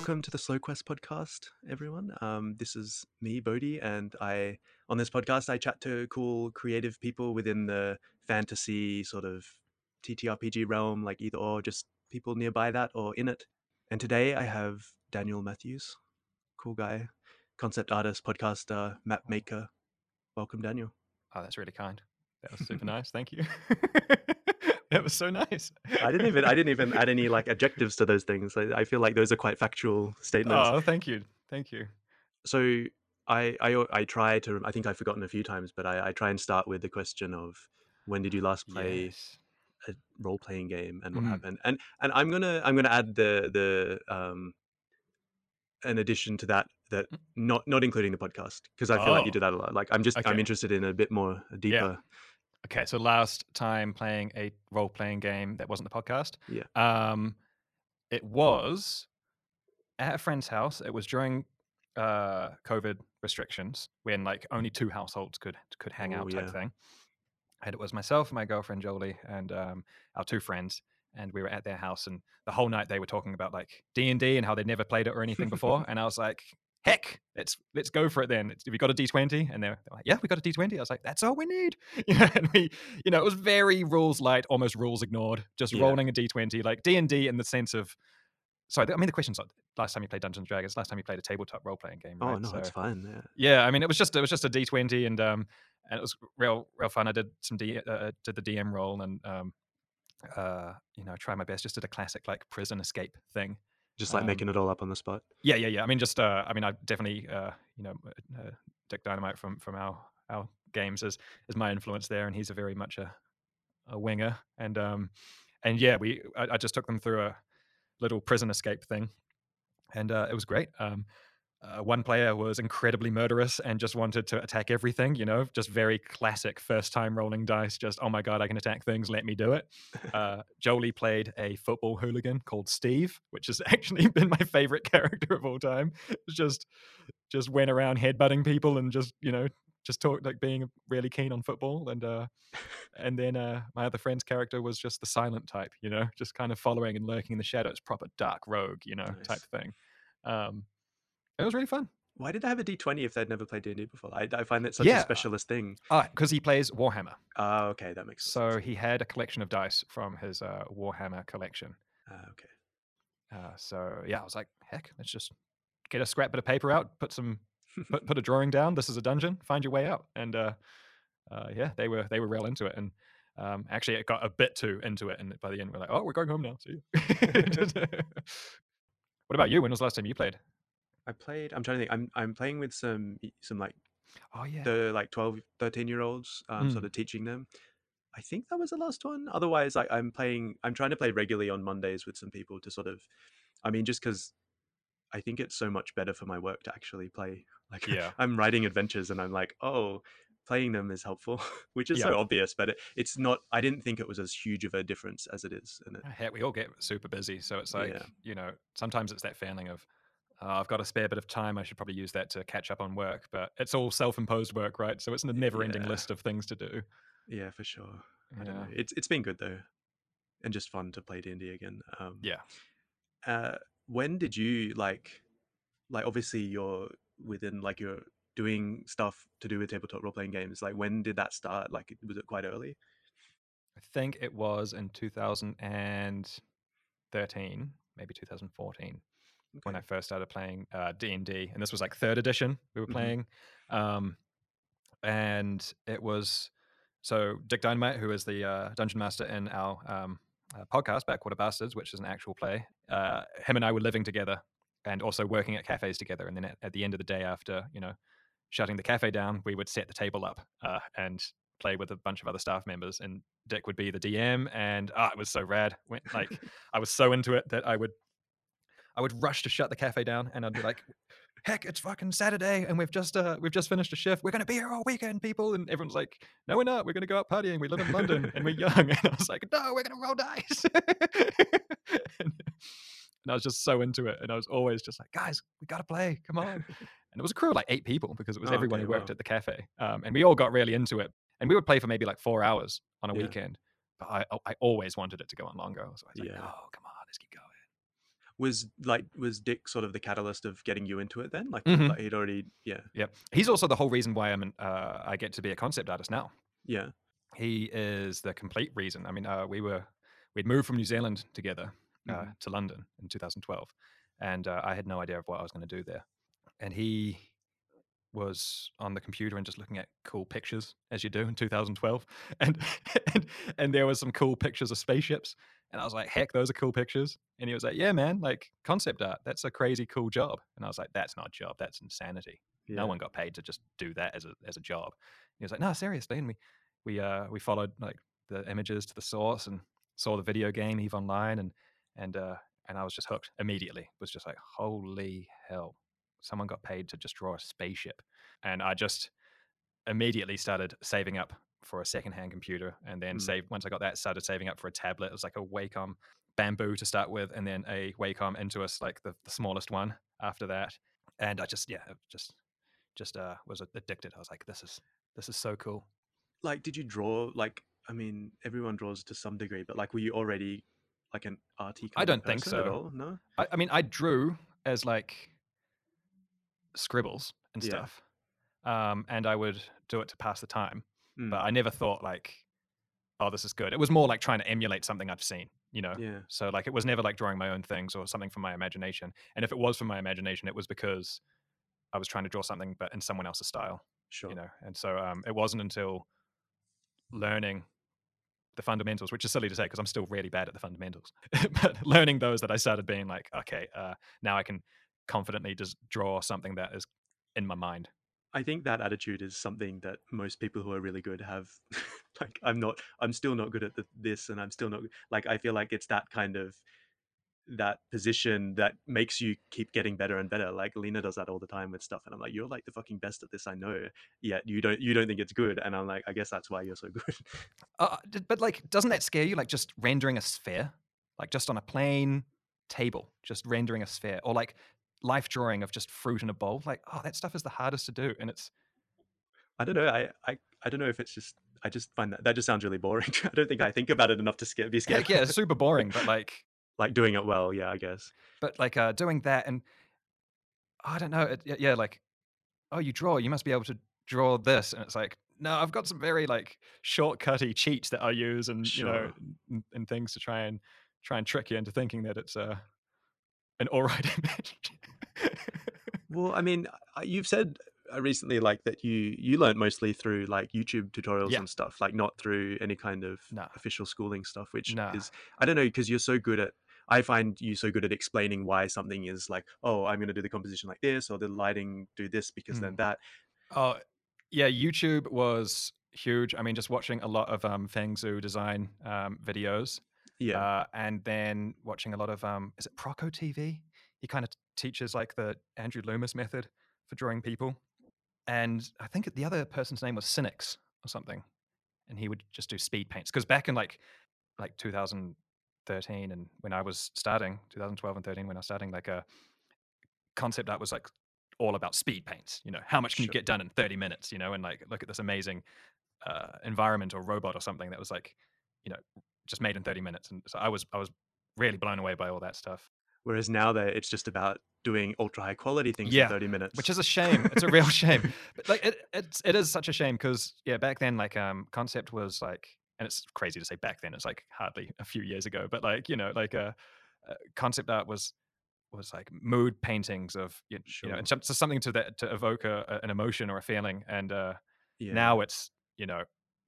welcome to the Slow Quest podcast, everyone. Um, this is me, Bodhi, and I on this podcast I chat to cool creative people within the fantasy sort of TTRPG realm, like either or just people nearby that or in it. And today I have Daniel Matthews, cool guy, concept artist, podcaster, map maker. Welcome, Daniel. Oh, that's really kind. That was super nice. Thank you. that was so nice. I didn't even I didn't even add any like adjectives to those things. I, I feel like those are quite factual statements. Oh, thank you, thank you. So I I I try to I think I've forgotten a few times, but I, I try and start with the question of when did you last play Yes. a role playing game and what Mhm. happened? And and I'm gonna I'm gonna add the the um an addition to that that Mm. not not including the podcast because I feel like you Oh. do that a lot. Like I'm just I'm interested in a bit more a deeper. Okay, so last time playing a role playing game that wasn't the podcast. Yeah. Um, it was at a friend's house. It was during uh COVID restrictions when like only two households could could hang Oh, out type yeah. thing. And it was myself, my girlfriend Jolie, and um, our two friends. And we were at their house, and the whole night they were talking about like D and D and how they'd never played it or anything before. and I was like, "Heck, let's let's go for it then. You got a D 20 And they're, they're like, "Yeah, we got a D 20 I was like, "That's all we need." Yeah, and we, you know, it was very rules light, almost rules ignored, just Yeah. rolling a D 20 like D and D in the sense of. Sorry, I mean the question's not last time you played Dungeons and Dragons. Last time you played a tabletop role playing game. Oh no, So- it's fine. Yeah. yeah, I mean, it was just it was just a D twenty, and um, and it was real real fun. I did some D uh, did the DM role, and um, uh, you know, tried my best. Just did a classic like prison escape thing. Just like Um, making it all up on the spot. Yeah, yeah, yeah. I mean, just uh, I mean, I definitely uh, you know, uh, Dick Dynamite from from our our games is is my influence there, and he's a very much a a winger, and um, and yeah, we I, I just took them through a little prison escape thing, and uh, it was great. Um, uh, one player was incredibly murderous and just wanted to attack everything. You know, just very classic first time rolling dice. Just oh my god, I can attack things. Let me do it. Uh, Jolie played a football hooligan called Steve, which has actually been my favorite character of all time. Just just went around headbutting people and just you know just talked like being really keen on football and uh and then uh my other friend's character was just the silent type you know just kind of following and lurking in the shadows proper dark rogue you know type thing um it was really fun Why did they have a D twenty if they'd never played D and D before? I, I find that such Yeah. a specialist thing. ah because he plays warhammer Ah, okay, that makes sense. so sense. he had a collection of dice from his uh warhammer collection Ah, okay. Uh, so yeah, I was like, heck, let's just get a scrap bit of paper out, put some, put, put a drawing down. This is a dungeon. Find your way out. And uh, uh, yeah, they were they were real into it. And um, actually, it got a bit too into it. And by the end, we're like, oh, we're going home now. See you. what about you? When was the last time you played? I played. I'm trying to think. I'm I'm playing with some some like Oh yeah. the like 12, 13 year olds, um, sort Mm. of teaching them. I think that was the last one. Otherwise, like I'm playing. I'm trying to play regularly on Mondays with some people to sort of. I mean, just because I think it's so much better for my work to actually play. Like, Yeah. I'm writing adventures, and I'm like, oh, playing them is helpful, which is so obvious. But it, it's not. I didn't think it was as huge of a difference as it is. And it, Heck, we all get super busy. So it's like, Yeah. you know, sometimes it's that feeling of, oh, I've got a spare bit of time. I should probably use that to catch up on work. But it's all self imposed work, right? So it's a never ending Yeah. list of things to do. yeah, for sure. I don't know. It's it's been good though, and just fun to play D and D again. Um, Yeah. uh when did you like like obviously you're within like you're doing stuff to do with tabletop role playing games like when did that start like was it quite early I think it was in 2013, maybe 2014, when I first started playing uh, D&D, and this was like third edition we were Mhm. playing, um, and it was so Dick Dynamite, who is the uh, dungeon master in our um, uh, podcast, Backwater Bastards, which is an actual play. Uh, him and I were living together and also working at cafes together, and then at, at the end of the day, after you know shutting the cafe down, we would set the table up uh, and play with a bunch of other staff members, and Dick would be the DM, and ah, it was so rad. When, like I was so into it that I would I would rush to shut the cafe down, and I'd be like, "Heck, it's fucking Saturday, and we've just uh, we've just finished a shift. We're gonna be here all weekend, people." And everyone's like, "No, we're not. We're gonna go out partying. We live in London, and we're young." And I was like, "No, we're gonna roll dice." and, and I was just so into it, and I was always just like, "Guys, we gotta play. Come on!" And it was a crew of like eight people because it was Oh, everyone okay, who worked wow. at the cafe, um, and we all got really into it. And we would play for maybe like four hours on a Yeah. weekend. But I, I always wanted it to go on longer. So I was like, Yeah. "Oh, come on, let's keep going." Was like was Dick sort of the catalyst of getting you into it then? Like, Mhm. like he'd already yeah Yep. He's also the whole reason why I'm an, uh, I get to be a concept artist now. yeah He is the complete reason. I mean, uh, we were we'd moved from New Zealand together uh, Mhm. to London in 2012, and uh, I had no idea of what I was going to do there. And he was on the computer and just looking at cool pictures as you do in 2012, and and, and there was some cool pictures of spaceships, and I was like, "Heck, those are cool pictures." And he was like, "Yeah, man, like concept art, that's a crazy cool job." And I was like, "That's not a job, that's insanity." yeah no one got paid to just do that as a as a job. He was like, no, seriously. And we we uh we followed like the images to the source and saw the video game Eve Online and and uh and I was just hooked immediately. Was just like, holy hell. Someone got paid to just draw a spaceship. And I just immediately started saving up for a secondhand computer and then Mm. saved once I got that started saving up for a tablet. It was like a Wacom bamboo to start with and then a Wacom Intuos, like the, the smallest one after that. And I just yeah, just just uh was addicted. I was like, this is this is so cool. like did you draw like i mean everyone draws to some degree but like were you already like an arty kind I don't think person at so. all no I, I mean, I drew as like scribbles and Yeah. stuff, um, and I would do it to pass the time. Mm, But I never thought like, oh, this is good. It was more like trying to emulate something I've seen, you know. yeah So like, it was never like drawing my own things or something from my imagination. And if it was from my imagination, it was because I was trying to draw something, but in someone else's style. sure you know and so um, it wasn't until learning the fundamentals which is silly to say because i'm still really bad at the fundamentals but learning those that i started being like okay uh, now i can confidently just draw something that is in my mind I think that attitude is something that most people who are really good have. like, I'm not, I'm still not good at the, this, and I'm still not like. I feel like it's that kind of that position that makes you keep getting better and better. Like Lena does that all the time with stuff, and I'm like, you're like the fucking best at this I know. Yet you don't, you don't think it's good, and I'm like, I guess that's why you're so good. uh, but like doesn't that scare you like just rendering a sphere like just on a plain table just rendering a sphere or like life drawing of just fruit in a bowl like oh that stuff is the hardest to do and it's I don't know. I, I, I don't know if it's just. I just find that that just sounds really boring. I don't think I think about it enough to scare, be scared. heck yeah it's super boring but like like doing it well. Yeah, I guess. but like uh doing that and i don't know it, yeah, like oh you draw you must be able to draw this and it's like no i've got some very like shortcutty cheats that i use and you know and, and things to try and try and trick you into thinking that it's uh an all right image Well, I mean, uh, you've said uh, recently like that you you learned mostly through like YouTube tutorials Yeah. and stuff, like not through any kind of Nah. official schooling stuff. Which Nah. is I don't know because you're so good at. I find you so good at explaining why something is like, oh, I'm going to do the composition like this, or the lighting do this because then Mm. that. Oh, yeah, YouTube was huge. I mean, just watching a lot of um, Feng Zhu design um, videos, Yeah, uh, and then watching a lot of um, is it Proko TV? He kind of teaches like the Andrew Loomis method for drawing people, and I think the other person's name was Sinix or something, and he would just do speed paints because back in like like 2013 and when I was starting 2012 and 13 when I was starting like a concept art was like all about speed paints you know how much can you get done in 30 minutes you know and like look at this amazing uh, environment or robot or something that was like you know just made in 30 minutes and so I was I was really blown away by all that stuff whereas now that it's just about doing ultra high quality things Yeah, in 30 minutes, which is a shame. It's a real shame. But like it, it's it is such a shame because yeah back then like um concept was like and it's crazy to say back then it's like hardly a few years ago but like you know like uh, uh concept art was was like mood paintings of you, you know Sure. and so something to that to evoke a, an emotion or a feeling and uh yeah, now it's you know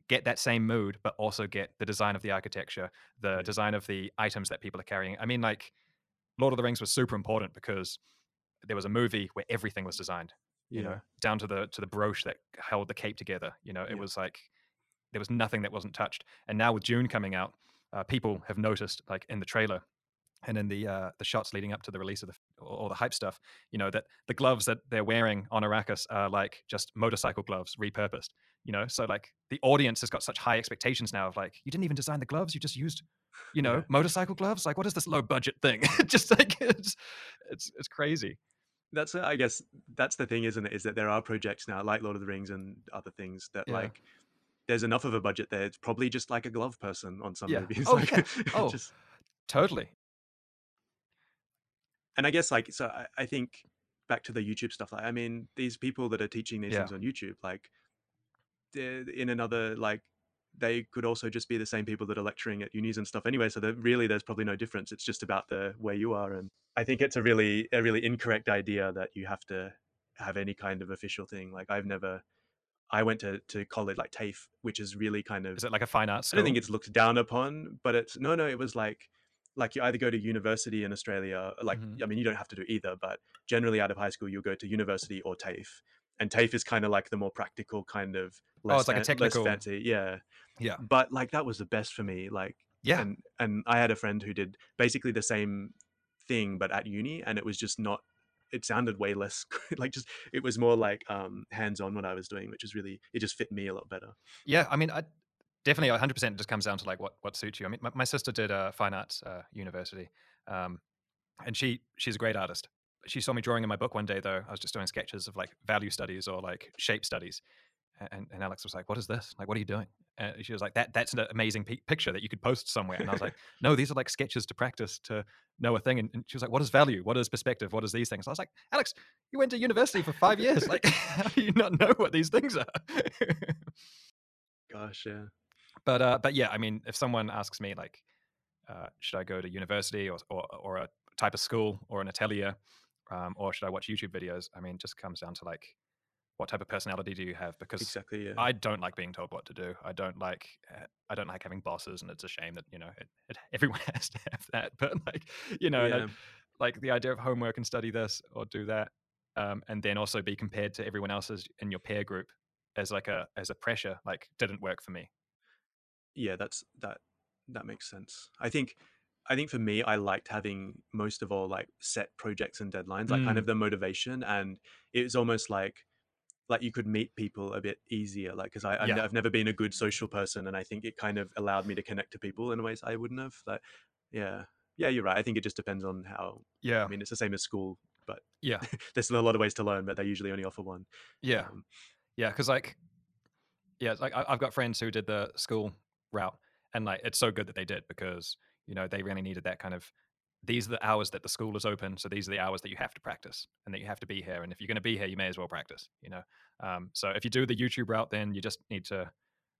get that same mood but also get the design of the architecture the Right. design of the items that people are carrying. I mean like lord of the rings was super important because there was a movie where everything was designed you yeah, know down to the to the brooch that held the cape together you know it Yeah. was like there was nothing that wasn't touched and now with Dune coming out uh, people have noticed like in the trailer and in the uh, the shots leading up to the release of the or, or the hype stuff you know that the gloves that they're wearing on arrakis are like just motorcycle gloves repurposed you know so like the audience has got such high expectations now of like you didn't even design the gloves you just used you know Yeah. motorcycle gloves like what is this low budget thing just like it's it's it's crazy that's uh, I guess that's the thing, isn't it? Is that there are projects now like Lord of the Rings and other things that Yeah. like there's enough of a budget there. It's probably just like a glove person on some Yeah. movies. Oh, like, yeah. Oh. just Totally. And I guess like so I, I think back to the YouTube stuff. Like I mean, these people that are teaching these Yeah. things on YouTube, like in another like they could also just be the same people that are lecturing at unis and stuff anyway. So that really there's probably no difference. It's just about the where you are. And I think it's a really a really incorrect idea that you have to have any kind of official thing. Like I've never I went to, to college like TAFE, which is really kind of Is it like a fine arts I don't think it's looked down upon, but it's no, no. It was like, like you either go to university in Australia, like Mhm. I mean, you don't have to do either, but generally out of high school, you'll go to university or TAFE, and TAFE is kind of like the more practical kind of. Less Oh, it's like a technical- less fancy, yeah, Yeah. But like that was the best for me, like, Yeah. and and I had a friend who did basically the same thing but at uni, and it was just not. It sounded way less like just. It was more like um hands on what I was doing, which is really it just fit me a lot better. Yeah, I mean, I definitely 100 percent just comes down to like what what suits you. I mean, my, my sister did a fine arts uh, university, um, and she she's a great artist. She saw me drawing in my book one day though. I was just doing sketches of like value studies or like shape studies, and, and Alex was like, "What is this? Like, what are you doing?" And she was like, "That that's an amazing pi picture that you could post somewhere." And I was like, "No, these are like sketches to practice to know a thing." And, and she was like, "What is value? What is perspective? What is these things?" I was like, "Alex, you went to university for five years. Like, how do you not know what these things are?" Gosh, yeah. But uh, but yeah, I mean, if someone asks me like, uh, should I go to university or, or or a type of school or an atelier, um, or should I watch YouTube videos? I mean, it just comes down to like, what type of personality do you have? Because Exactly, yeah. I don't like being told what to do. I don't like uh, I don't like having bosses, and it's a shame that you know it, it, everyone has to have that. But like you know, I- Yeah. like the idea of homework and study this or do that, um, and then also be compared to everyone else's in your peer group as like a as a pressure, like didn't work for me. Yeah that's that that makes sense i think i think for me i liked having most of all like set projects and deadlines like kind Mm. of the motivation and it was almost like like you could meet people a bit easier like because i've Yeah. I've never been a good social person and i think it kind of allowed me to connect to people in ways i wouldn't have like yeah yeah you're right i think it just depends on how Yeah, i mean it's the same as school but yeah, there's still a lot of ways to learn but they usually only offer one yeah. Um, Yeah, because like, yeah, it's like I, I've got friends who did the school route, and like it's so good that they did because you know they really needed that kind of. These are the hours that the school is open, so these are the hours that you have to practice and that you have to be here. And if you're going to be here, you may as well practice. You know, um, so if you do the YouTube route, then you just need to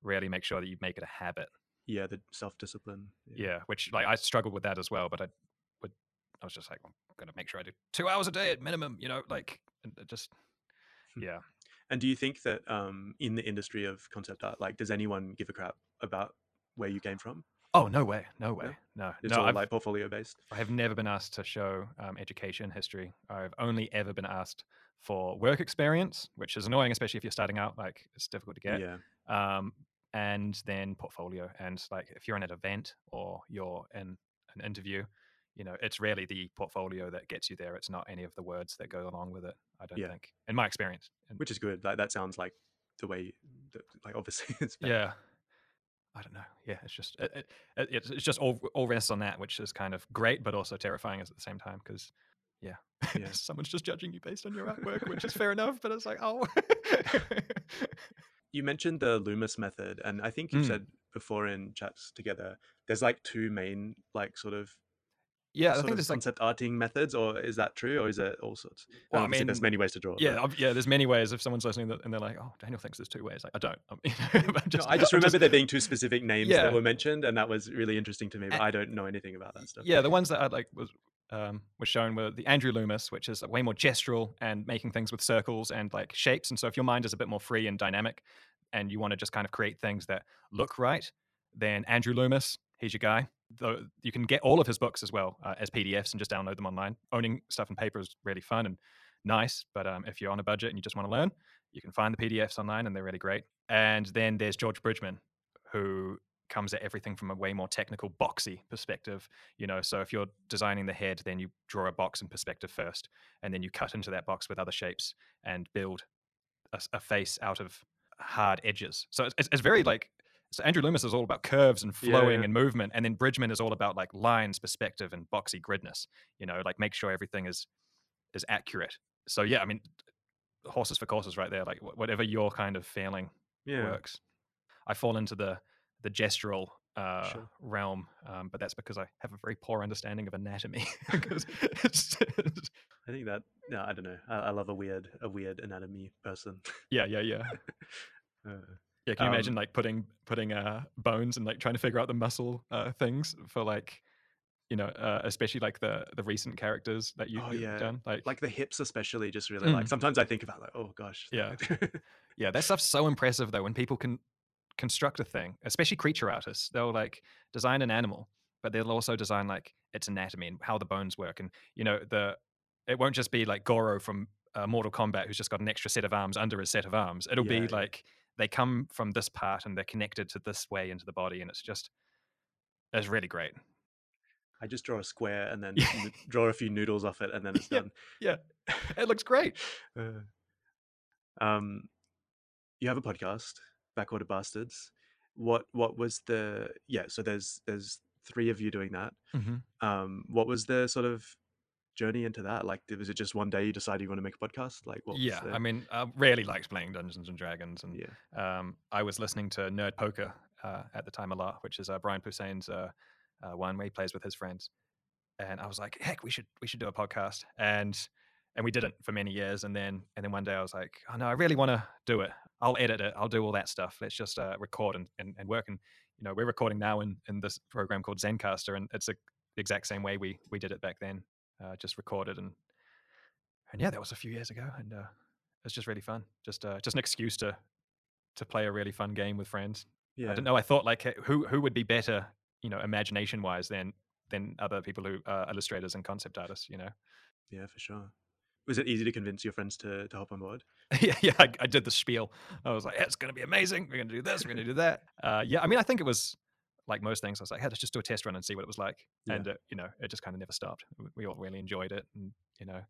really make sure that you make it a habit. yeah the self-discipline Yeah, which like I struggled with that as well, but I would. I was just like, I'm going to make sure I do two hours a day at minimum. You know, like just. Hmm. Yeah. And do you think that um, in the industry of concept art, like, does anyone give a crap about where you came from? Oh no way, no way, no, It's no. all I've, like portfolio based. I have never been asked to show um, education history. I've only ever been asked for work experience, which is annoying, especially if you're starting out. Like it's difficult to get. Yeah, Um, and then portfolio, and like if you're in an event or you're in an interview, you know, it's really the portfolio that gets you there. It's not any of the words that go along with it. I don't Yeah. think, in my experience. Which is good. Like that sounds like the way. That, like obviously, it's better. yeah, I don't know. Yeah, it's just it, it, it, it's it's just all all rests on that, which is kind of great, but also terrifying at the same time because. Yeah. Yeah. someone's just judging you based on your artwork, which is fair enough. But it's like, oh, You mentioned the Loomis method, and I think you Mm. said before in chats together, there's like two main like sort of yeah. I think there's like, concept arting methods, or is that true, or is it all sorts? Well, I mean, there's many ways to draw. yeah, yeah. There's many ways. If someone's listening and they're like, oh, Daniel thinks there's two ways. Like, I don't. I'm No, I just remember there being two specific names Yeah. that were mentioned, and that was really interesting to me. But A- I don't know anything about that stuff. Yeah, the ones that I like was um, was shown were the Andrew Loomis, which is way more gestural and making things with circles and like shapes. And so, if your mind is a bit more free and dynamic, and you want to just kind of create things that look right, then Andrew Loomis, he's your guy. Though you can get all of his books as well uh, as PDFs and just download them online. Owning stuff in paper is really fun and nice, but um, if you're on a budget and you just want to learn, you can find the PDFs online and they're really great. And then there's George Bridgman, who comes at everything from a way more technical, boxy perspective. You know, so if you're designing the head, then you draw a box in perspective first, and then you cut into that box with other shapes and build a face out of hard edges. So it's, it's very like. So Andrew Loomis is all about curves and flowing yeah. and movement, and then Bridgman is all about like lines, perspective, and boxy gridness. You know, like make sure everything is is accurate. So yeah, I mean, horses for courses, right there. Like whatever you're kind of feeling yeah. works. I fall into the the gestural uh, Sure. realm, um, but that's because I have a very poor understanding of anatomy. 'Cause it's- it's- I think that yeah, I don't know. I, I love a weird a weird anatomy person. yeah, yeah, yeah. Uh, Yeah, can you Um, imagine like putting putting uh, bones and like trying to figure out the muscle uh, things for like you know, uh, especially like the the recent characters that you, Oh, you've yeah. done, like, like the hips especially just really like Mm. sometimes I think about like, oh gosh. Yeah. yeah, that stuff's so impressive though when people can construct a thing, especially creature artists. They'll like design an animal, but they'll also design like its anatomy and how the bones work, and you know the it won't just be like Goro from uh, Mortal Kombat who's just got an extra set of arms under his set of arms. It'll Yeah, be yeah. like they come from this part and they're connected to this way into the body, and it's just it's really great. I just draw a square and then draw a few noodles off it and then it's Yeah. done. Yeah, it looks great. Uh, um, you have a podcast, Backwater Bastards. What what was the yeah? So there's there's three of you doing that. Mm-hmm. Um, what was the sort of journey into that? Like, was it just one day you decided you want to make a podcast? Like, what? Yeah, I mean, I really liked playing Dungeons and Dragons, and yeah, um, I was listening to Nerd Poker uh, at the time a lot, which is uh, Brian Posehn's uh, uh, one where he plays with his friends, and I was like, heck, we should we should do a podcast, and and we didn't for many years, and then and then one day I was like, oh no, I really want to do it. I'll edit it. I'll do all that stuff. Let's just uh, record and, and and work. And you know, we're recording now in in this program called Zencastr, and it's a, the exact same way we we did it back then. Uh, just recorded and and yeah, that was a few years ago, and uh, it's just really fun. Just uh, just an excuse to to play a really fun game with friends. yeah. I don't know. I thought like who who would be better, you know, imagination wise than than other people who are illustrators and concept artists. You know. Yeah, for sure. Was it easy to convince your friends to, to hop on board? yeah, yeah. I, I did the spiel. I was like, it's going to be amazing. We're going to do this. We're going to do that. Uh, yeah. I mean, I think it was like most things. I was like, hey, let's just do a test run and see what it was like. Yeah. And uh, you know, it just kind of never stopped. We- all really enjoyed it, and you know,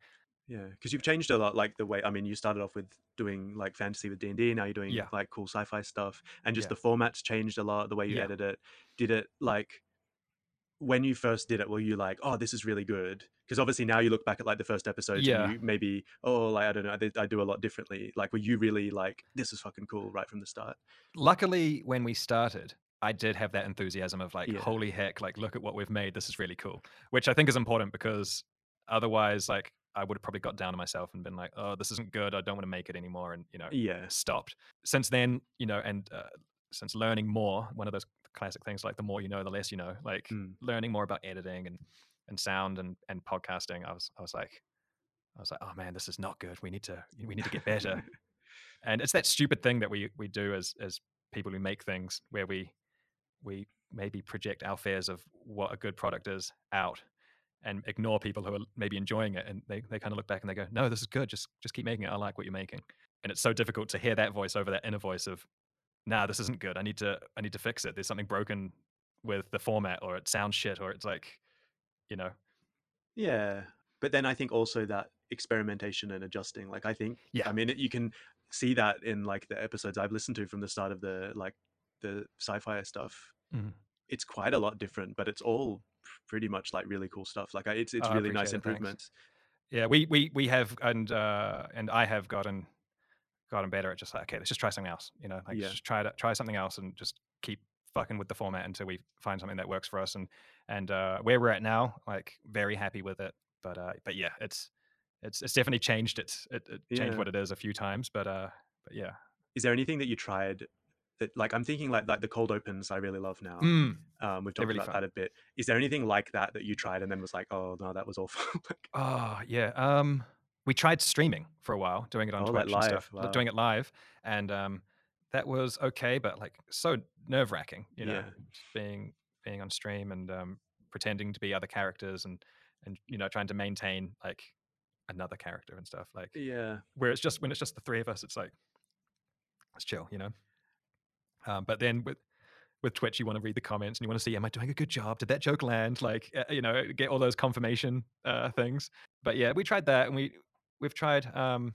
Yeah, because you've changed a lot. Like the way, I mean, you started off with doing like fantasy with D and D. Now you're doing Yeah. like cool sci-fi stuff, and just Yeah. the formats changed a lot. The way you Yeah. edit it, did it like when you first did it? Were you like, oh, this is really good? Because obviously now you look back at like the first episodes, Yeah. and you maybe, oh, like I don't know, I, I do a lot differently. Like, were you really like, this is fucking cool right from the start? luckily when we started i did have that enthusiasm of like Yeah. holy heck like look at what we've made this is really cool which i think is important because otherwise like i would have probably got down to myself and been like oh this isn't good i don't want to make it anymore and you know Yeah, stopped since then you know and uh, since learning more one of those classic things like the more you know the less you know like Mm. learning more about editing and and sound and and podcasting i was i was like i was like oh man this is not good we need to we need to get better and it's that stupid thing that we we do as as people who make things where we we maybe project our fears of what a good product is out and ignore people who are maybe enjoying it and they, they kind of look back and they go no this is good just just keep making it i like what you're making and it's so difficult to hear that voice over that inner voice of nah this isn't good i need to i need to fix it there's something broken with the format or it sounds shit or it's like you know Yeah, but then I think also that experimentation and adjusting. Like I think, Yeah. I mean, you can see that in like the episodes I've listened to from the start of the like the sci-fi stuff. Mhm. It's quite a lot different, but it's all pretty much like really cool stuff. Like I, it's it's Oh, really nice it, thanks. improvements. Yeah, we we we have and uh and I have gotten gotten better at just like okay, let's just try something else. You know, like Yeah. just try to try something else and just keep fucking with the format until we find something that works for us. And and uh where we're at now, like very happy with it. But uh but yeah, it's it's it's definitely changed. It's it, it changed Yeah. what it is a few times. But uh but yeah. Is there anything that you tried that like I'm thinking like like the cold opens I really love now. Mm. Um, we've talked really about fun. that a bit. Is there anything like that that you tried and then was like, oh no, that was awful? like, Oh yeah. Um, we tried streaming for a while, doing it on Oh, Twitch like and stuff, li- doing it live, and um, that was okay, but like so nerve wracking, you know, Yeah. being being on stream and um, pretending to be other characters and and you know trying to maintain like another character and stuff. Like yeah, where it's just when it's just the three of us, it's like it's chill, you know. Um, but then with with Twitch, you want to read the comments and you want to see, am I doing a good job? Did that joke land? Like, uh, you know, get all those confirmation uh, things. But yeah, we tried that, and we we've tried um,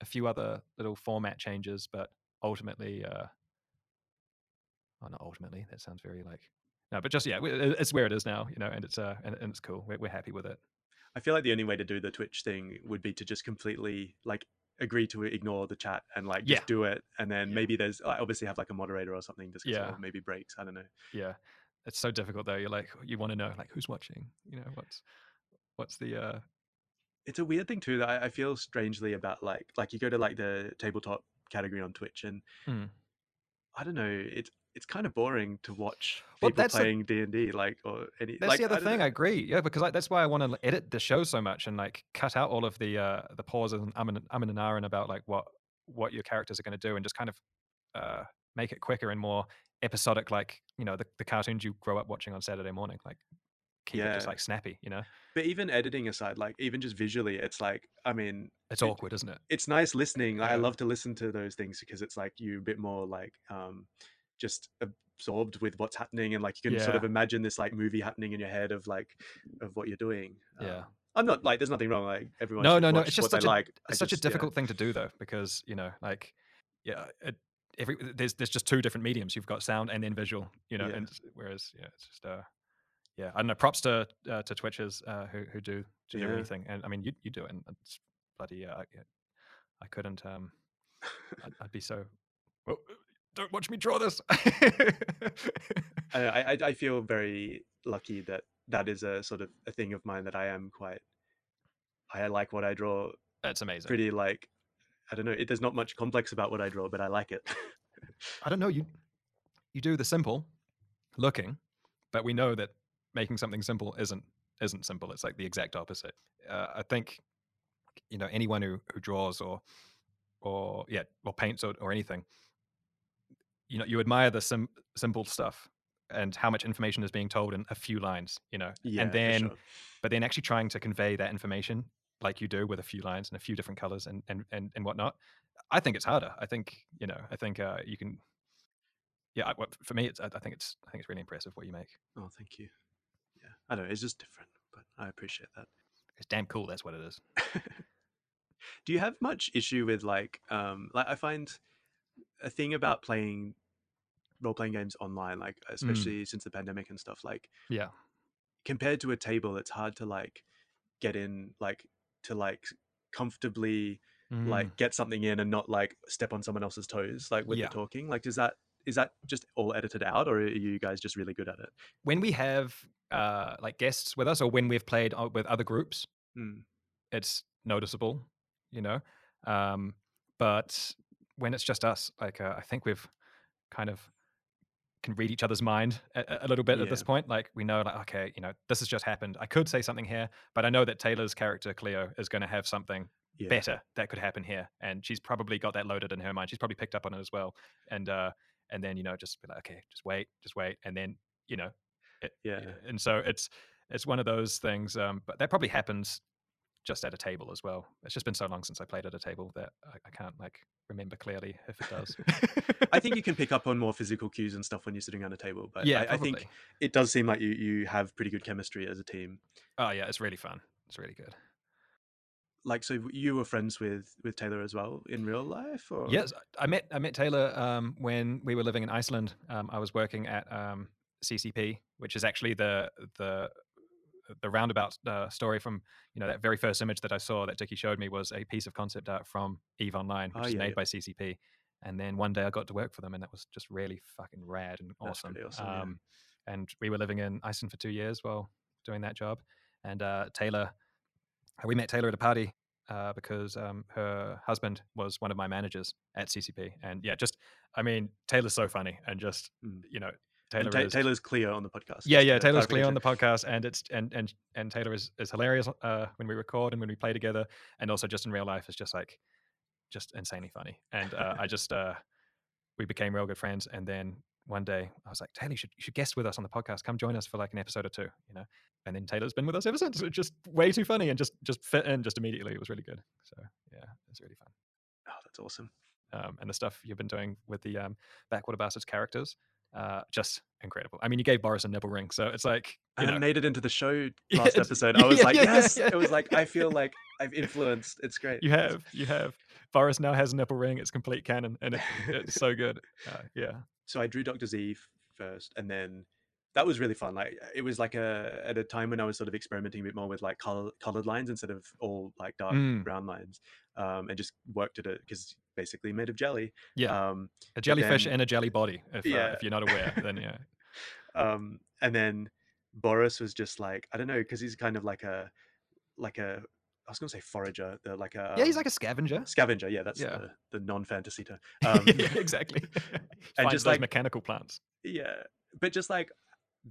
a few other little format changes, but ultimately, uh, oh, not ultimately. That sounds very like no, but just yeah, it's where it is now, you know, and it's uh, and, and it's cool. We're, we're happy with it. I feel like the only way to do the Twitch thing would be to just completely like agree to ignore the chat and like just Yeah. do it, and then Yeah. maybe there's I obviously have like a moderator or something just Yeah. maybe breaks. I don't know. Yeah, it's so difficult though. You're like, you want to know like who's watching. You know what's what's the uh It's a weird thing too that I, I feel strangely about like like you go to like the tabletop category on Twitch and Mm. I don't know it's it's kind of boring to watch Well, people that's playing D and D like or any That's like the other I thing. know. I agree. Yeah, because I, that's why I want to edit the show so much and like cut out all of the uh the pauses and um and um and ah and about like what what your characters are going to do and just kind of uh make it quicker and more episodic, like you know the, the cartoons you grow up watching on Saturday morning. Like keep it just like snappy. You know, But even editing aside, like even just visually, it's like I mean it's It- awkward, isn't it? it's nice listening. Like, I love to listen to those things because it's like you a bit more like um just absorbed with what's happening and like you can sort of imagine this like movie happening in your head of like of what you're doing. Yeah. Um, I'm not like there's nothing wrong. Like everyone. No, no, no. It's just such a like. I it's such a just- yeah. difficult thing to do though because you know like yeah it, every there's there's just two different mediums you've got sound and then visual you know Yeah. and whereas yeah it's just uh yeah i don't know props to uh, to twitchers uh who who do to do Yeah. anything and i mean you you do it and it's bloody uh, I, yeah, I couldn't um I'd, I'd be so oh, don't watch me draw this I, I I feel very lucky that that is a sort of a thing of mine that I am quite. I like what I draw. that's amazing Pretty like, I don't know. It, there's not much complex about what I draw, but I like it. I don't know. You you do the simple looking, but we know that making something simple isn't isn't simple. It's like the exact opposite. Uh, I think you know anyone who who draws or or yeah or paints or, or anything. You know, you admire the sim- simple stuff and how much information is being told in a few lines. You know, yeah, and then sure. but then actually trying to convey that information like you do with a few lines and a few different colors and and and, and whatnot i think it's harder i think you know i think uh you can yeah I, for me it's I, I think it's i think it's really impressive what you make Oh, thank you. Yeah, I don't know. It's just different, but I appreciate that. it's damn cool that's what it is Do you have much issue with like, um, like I find a thing about playing role playing games online, like especially since the pandemic and stuff, like yeah compared to a table, it's hard to like get in, like to like comfortably Mm. like get something in and not like step on someone else's toes, like with Yeah. the talking. Like, does that is that just all edited out, or are you guys just really good at it? when we have uh like guests with us or when we've played with other groups Mm. it's noticeable you know um but when it's just us like uh, i think we've kind of can read each other's mind a, a little bit at this point like we know like okay you know this has just happened i could say something here but i know that taylor's character cleo is going to have something Yeah. better that could happen here and she's probably got that loaded in her mind she's probably picked up on it as well and uh and then you know just be like okay just wait just wait and then you know it, Yeah. and so it's it's one of those things um but that probably happens just at a table as well. It's just been so long since i played at a table that i, I can't like remember clearly if it does. I think you can pick up on more physical cues and stuff when you're sitting around a table, but yeah I, I think it does seem like you you have pretty good chemistry as a team. oh yeah it's really fun. It's really good. Like, so you were friends with with Taylor as well in real life, or? Yes, I met I met Taylor um, when we were living in Iceland. Um, I was working at um, CCP, which is actually the the the roundabout uh, story from you know that very first image that I saw that Dickie showed me was a piece of concept art from Eve Online, which Oh, is yeah, made yeah. by CCP. And then one day I got to work for them, and that was just really fucking rad and awesome. awesome, yeah. Um, and we were living in Iceland for two years while doing that job. And uh, Taylor, we met Taylor at a party uh, because um, her husband was one of my managers at CCP. And yeah, just I mean, Taylor's so funny, and just Mm. you know, Taylor Ta- is Taylor's Cleo on the podcast. yeah, yeah. Taylor's Cleo on the podcast, and it's and and and Taylor is is hilarious uh, when we record and when we play together, and also just in real life is just like just insanely funny. And uh, I just uh, we became real good friends, and then one day I was like, Taylor, you should you should guest with us on the podcast. Come join us for like an episode or two, you know. And then Taylor's been with us ever since. It's just way too funny and just just fit in just immediately. It was really good. So yeah, it's really fun. Oh, that's awesome. Um, and the stuff you've been doing with the um, Backwater Bastards characters, uh, just incredible. I mean, you gave Boris a nipple ring, so it's like you And know, it made it into the show last episode. I was yeah, like, yeah, yes. yeah, It was like I feel like I've influenced. It's great. You have, you have. Boris now has a nipple ring. It's complete canon, and it, it's so good. Uh, yeah, so I drew Doctor Z first, and then that was really fun. Like it was like a at a time when I was sort of experimenting a bit more with like color, colored lines instead of all like dark Mm. brown lines, um, and just worked at it because basically made of jelly. Yeah, Um, a jellyfish then- in a jelly body. If uh, if you're not aware, then yeah. um, and then Boris was just like I don't know because he's kind of like a like a I was gonna say forager, the like a yeah, he's um, like a scavenger. scavenger. Yeah, that's Yeah. the, the non-fantasy term. Um, yeah, exactly. and just like mechanical plants. yeah but just like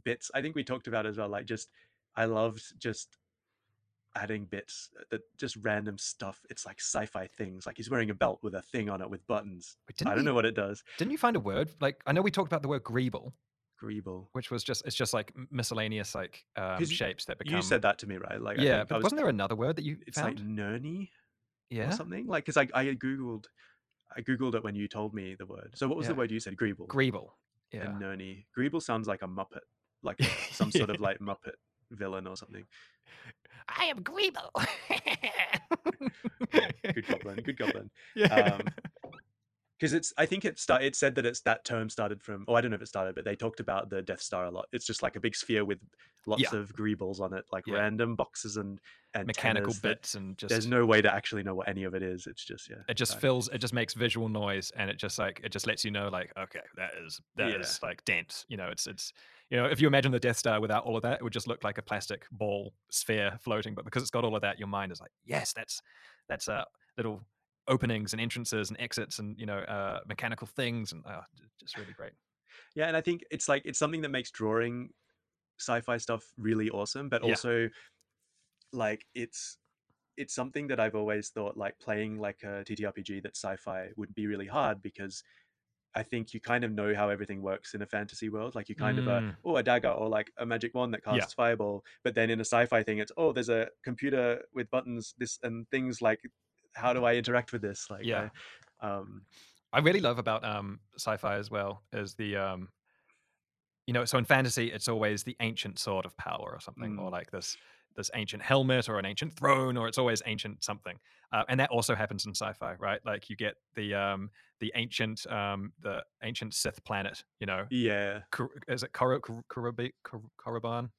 bits i think we talked about as well like just i loved just adding bits uh, that just random stuff it's like sci-fi things like he's wearing a belt with a thing on it with buttons. I don't know what it does. Didn't you find a word? Like I know we talked about the word greeble, greeble. Which was just it's just like miscellaneous like um, shapes that become. you said that to me right? Like yeah, but was- wasn't there another word that you it's found? like nurnie yeah, or something? Like because I, I googled i googled it when you told me the word. So what was the word you said? Greeble. Greeble. Yeah, and nurnie. Greeble sounds like a muppet like some sort of like muppet villain or something I am greeble. good goblin good goblin Yeah. um, because it's i think it start, it said that it's that term started from oh i don't know if it started but they talked about the death star a lot it's just like a big sphere with lots Yeah. of greebles on it like Yeah. random boxes and and Mechanical bits and just there's no way to actually know what any of it is it's just yeah it just right. fills it just makes visual noise and it just like it just lets you know like okay that is that is Yeah. like dense you know it's it's you know if you imagine the death star without all of that it would just look like a plastic ball sphere floating but because it's got all of that your mind is like yes that's that's uh little openings and entrances and exits and you know uh mechanical things and uh, just really great yeah and i think it's like it's something that makes drawing sci-fi stuff really awesome but Yeah. also like it's it's something that i've always thought like playing like a ttrpg that's sci-fi would be really hard because i think you kind of know how everything works in a fantasy world like you kind of a Mm. oh a dagger or like a magic wand that Yeah. casts fireball but then in a sci-fi thing it's oh there's a computer with buttons this and things like how do i interact with this like Yeah. I, um I really love about um, sci-fi as well is the um, you know so in fantasy it's always the ancient sword of power or something or Mm. like this this ancient helmet or an ancient throne or it's always ancient something uh, and that also happens in sci-fi right? Like you get the um, the ancient um, the ancient Sith planet you know? Yeah. Is it Kor- Kor- Kor- Korriban?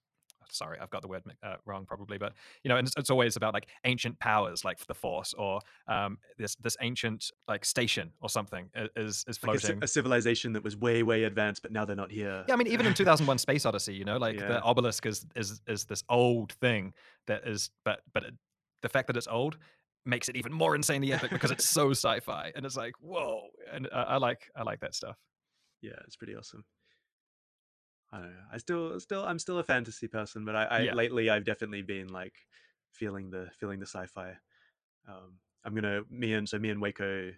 Sorry, I've got the word uh, wrong probably, but you know, and it's, it's always about like ancient powers, like the Force, or um, this this ancient like station or something is is like a, floating. a civilization that was way way advanced but now they're not here yeah, I mean, even in 2001: Space Odyssey, you know, like Yeah. the obelisk is is is this old thing that is, but but it, the fact that it's old makes it even more insanely epic because it's so sci-fi, and it's like whoa, and I like I like that stuff. yeah it's pretty awesome i don't know i still still i'm still a fantasy person but i, I Yeah. lately i've definitely been like feeling the feeling the sci-fi um i'm gonna me and so me and waco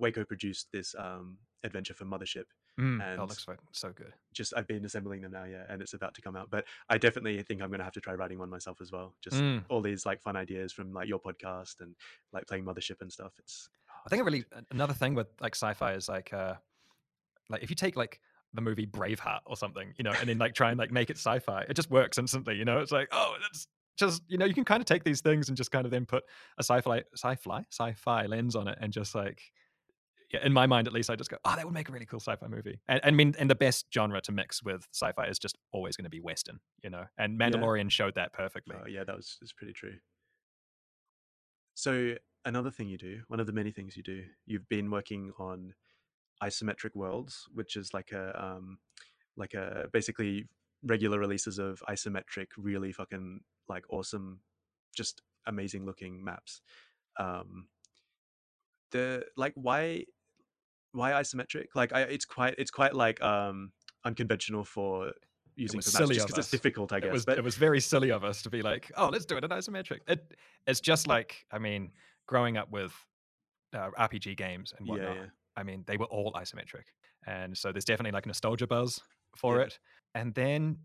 waco produced this um adventure for mothership Mm, that And- looks like so good. just i've been assembling them now yeah and it's about to come out but i definitely think i'm gonna have to try writing one myself as well just Mm. all these like fun ideas from like your podcast and like playing mothership and stuff it's I think a really another thing with like sci-fi is like uh like if you take like the movie Braveheart or something, you know, and then like try and like make it sci-fi, it just works instantly, you know. It's like, oh, that's just you know, you can kind of take these things and just kind of then put a sci-fi sci-fi sci-fi lens on it and just like yeah, in my mind at least, I just go, oh, that would make a really cool sci-fi movie. And, I mean, and the best genre to mix with sci-fi is just always going to be Western, you know. And Yeah. Mandalorian showed that perfectly. Oh yeah, that was is pretty true. So another thing you do, one of the many things you do, you've been working on isometric worlds, which is like a um, like a basically regular releases of isometric, really fucking like awesome, just amazing looking maps. Um, the like why why isometric? Like I, it's quite it's quite like um unconventional for using for maps just it's difficult, I it guess. was but it was very silly of us to be like, oh, let's do it in isometric. It it's just like I mean, growing up with uh, RPG games and yeah, whatnot. yeah. I mean, they were all isometric, and so there's definitely like nostalgia buzz for Yeah. it. And then,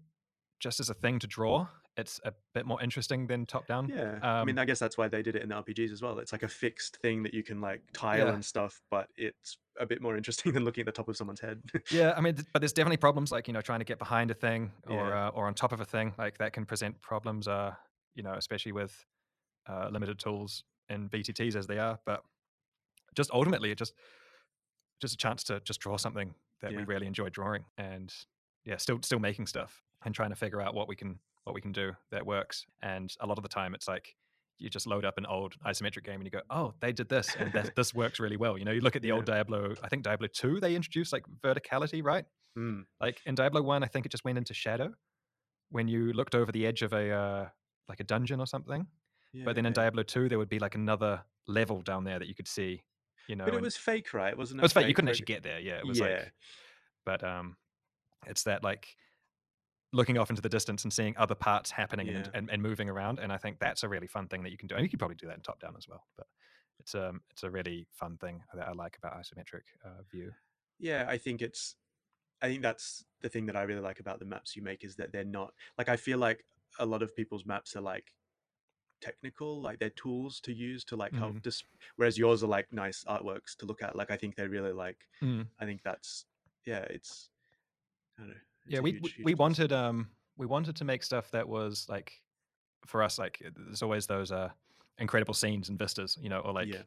just as a thing to draw, it's a bit more interesting than top down. Yeah, I mean, Um, I guess that's why they did it in the RPGs as well. It's like a fixed thing that you can like tile Yeah. and stuff, but it's a bit more interesting than looking at the top of someone's head. yeah, I mean, but there's definitely problems like you know trying to get behind a thing or Yeah. uh, or on top of a thing like that can present problems. Uh, you know, especially with uh, limited tools in VTTs as they are. But just ultimately, it just just a chance to just draw something that we really enjoy drawing, and yeah, still still making stuff and trying to figure out what we can what we can do that works. And a lot of the time, it's like you just load up an old isometric game and you go, oh, they did this and that, this works really well. You know, you look at the Yeah. old Diablo. I think Diablo two they introduced like verticality, right? Mm, Like in Diablo one, I think it just went into shadow when you looked over the edge of a uh, like a dungeon or something. yeah, But then in. Diablo two, there would be like another level down there that you could see. You know, but it and- was fake, right? It wasn't it was fake. You couldn't actually get there. Yeah, it was yeah, like, but um, it's that like looking off into the distance and seeing other parts happening and, Yeah. and, and moving around. And I think that's a really fun thing that you can do. And you could probably do that in top down as well. But it's um it's a really fun thing that I like about isometric uh, view. yeah. I think it's. I think that's the thing that I really like about the maps you make is that they're not like I feel like a lot of people's maps are like technical, like they're tools to use to like help Mhm. dis whereas yours are like nice artworks to look at. Like I think they're really like Mm. I think that's yeah, it's I don't know. Yeah, we huge, we, huge we wanted um we wanted to make stuff that was like for us like there's always those uh incredible scenes and vistas, you know, or like Yeah.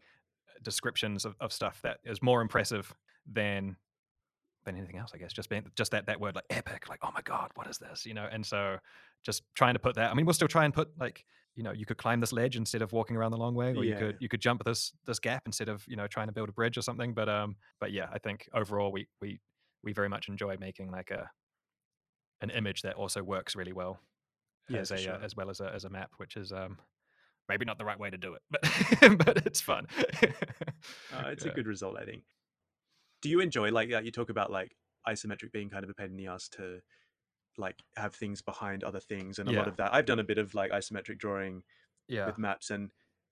descriptions of, of stuff that is more impressive than than anything else, I guess. Just being just that that word like epic, like oh my god, what is this, you know? And so just trying to put that. I mean, we'll still try and put like you know you could climb this ledge instead of walking around the long way, or you could you could jump this this gap instead of you know trying to build a bridge or something. But um, but yeah, I think overall we we we very much enjoy making like a an image that also works really well Yeah, as a uh, as well as a as a map, which is um maybe not the right way to do it, but but it's fun. Uh, it's Yeah. a good result, I think. Do you enjoy like that? You talk about like isometric being kind of a pain in the ass to like have things behind other things, and a lot of that. I've done a bit of like isometric drawing yeah. with maps, and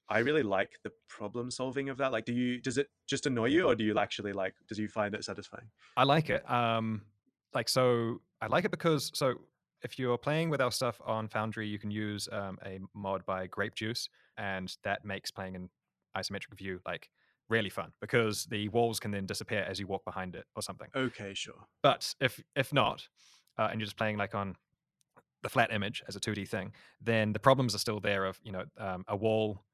I really like the problem solving of that. Like, do you does it just annoy you, or do you actually like? Does you find it satisfying? I like it. Um, like so, I like it because so if you're playing with our stuff on Foundry, you can use um, a mod by Grape Juice, and that makes playing in isometric view like really fun because the walls can then disappear as you walk behind it or something. Okay, sure. But if if not, uh, and you're just playing like on the flat image as a 2D thing, then the problems are still there. Of you know, um, a wall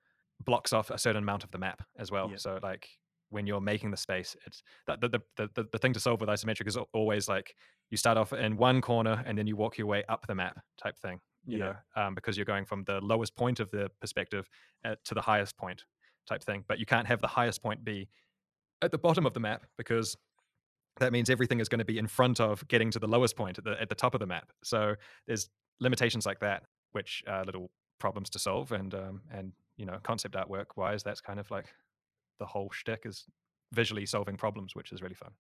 blocks off a certain amount of the map as well. Yeah. So like when you're making the space, it's that the, the the the the thing to solve with isometric is always like you start off in one corner and then you walk your way up the map type thing. You Yeah. know, um, because you're going from the lowest point of the perspective uh, to the highest point type thing. But you can't have the highest point be at the bottom of the map because that means everything is going to be in front of getting to the lowest point at the at the top of the map. So there's limitations like that, which are little problems to solve. And um, and you know, concept artwork wise, that's kind of like the whole shtick is visually solving problems, which is really fun.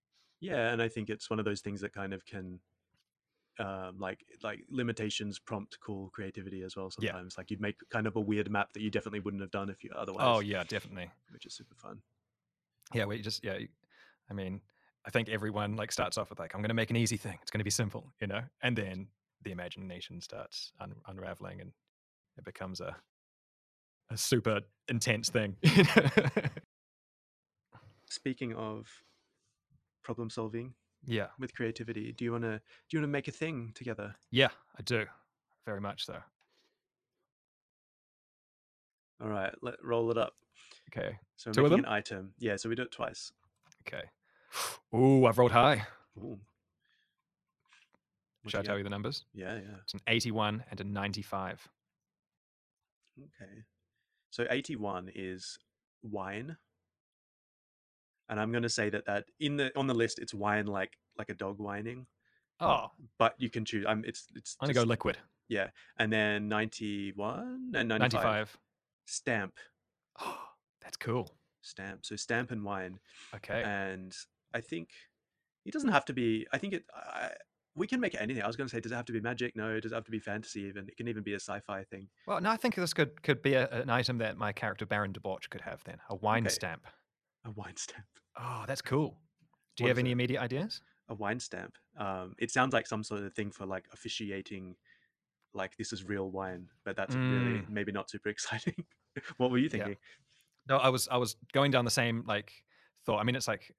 Yeah, and I think it's one of those things that kind of can, um, like like limitations prompt cool creativity as well. Yeah. Sometimes, like you'd make kind of a weird map that you definitely wouldn't have done if you otherwise. Oh yeah, definitely. which is super fun. Yeah, we just yeah. I mean, I think everyone like starts off with like, I'm going to make an easy thing. It's going to be simple, you know, and then the imagination starts un- unraveling, and it becomes a a super intense thing. Speaking of problem solving yeah, with creativity, do you wanna do you wanna make a thing together? yeah, I do very much so. All right, let roll it up. Okay, So Two making an item. Yeah, so we do it twice. okay. Ooh, I've rolled high. Ooh. Should I tell you the numbers? Yeah, yeah. It's an 81 and a 95. Okay. So 81 is wine. And I'm going to say that that in the on the list it's wine like like a dog whining, Oh, but you can choose. I'm it's it's I'm gonna go liquid. yeah. And then 91 and 95, 95. stamp Oh, that's cool. stamp. So stamp and wine. Okay. And I think it doesn't have to be I think it I, we can make it anything. I was going to say does it have to be magic? No, does it have to be fantasy even? It can even be a sci-fi thing. Well, no, I think this could could be a, an item that my character Baron Debauch could have then. A wine Okay. stamp. A wine stamp. Oh, that's cool. Do you have any it? immediate ideas? a wine stamp. Um, it sounds like some sort of thing for like officiating, like this is real wine, but that's really Mm. maybe not super exciting. what were you Yeah. thinking? No, I was I was going down the same like thought. I mean, it's like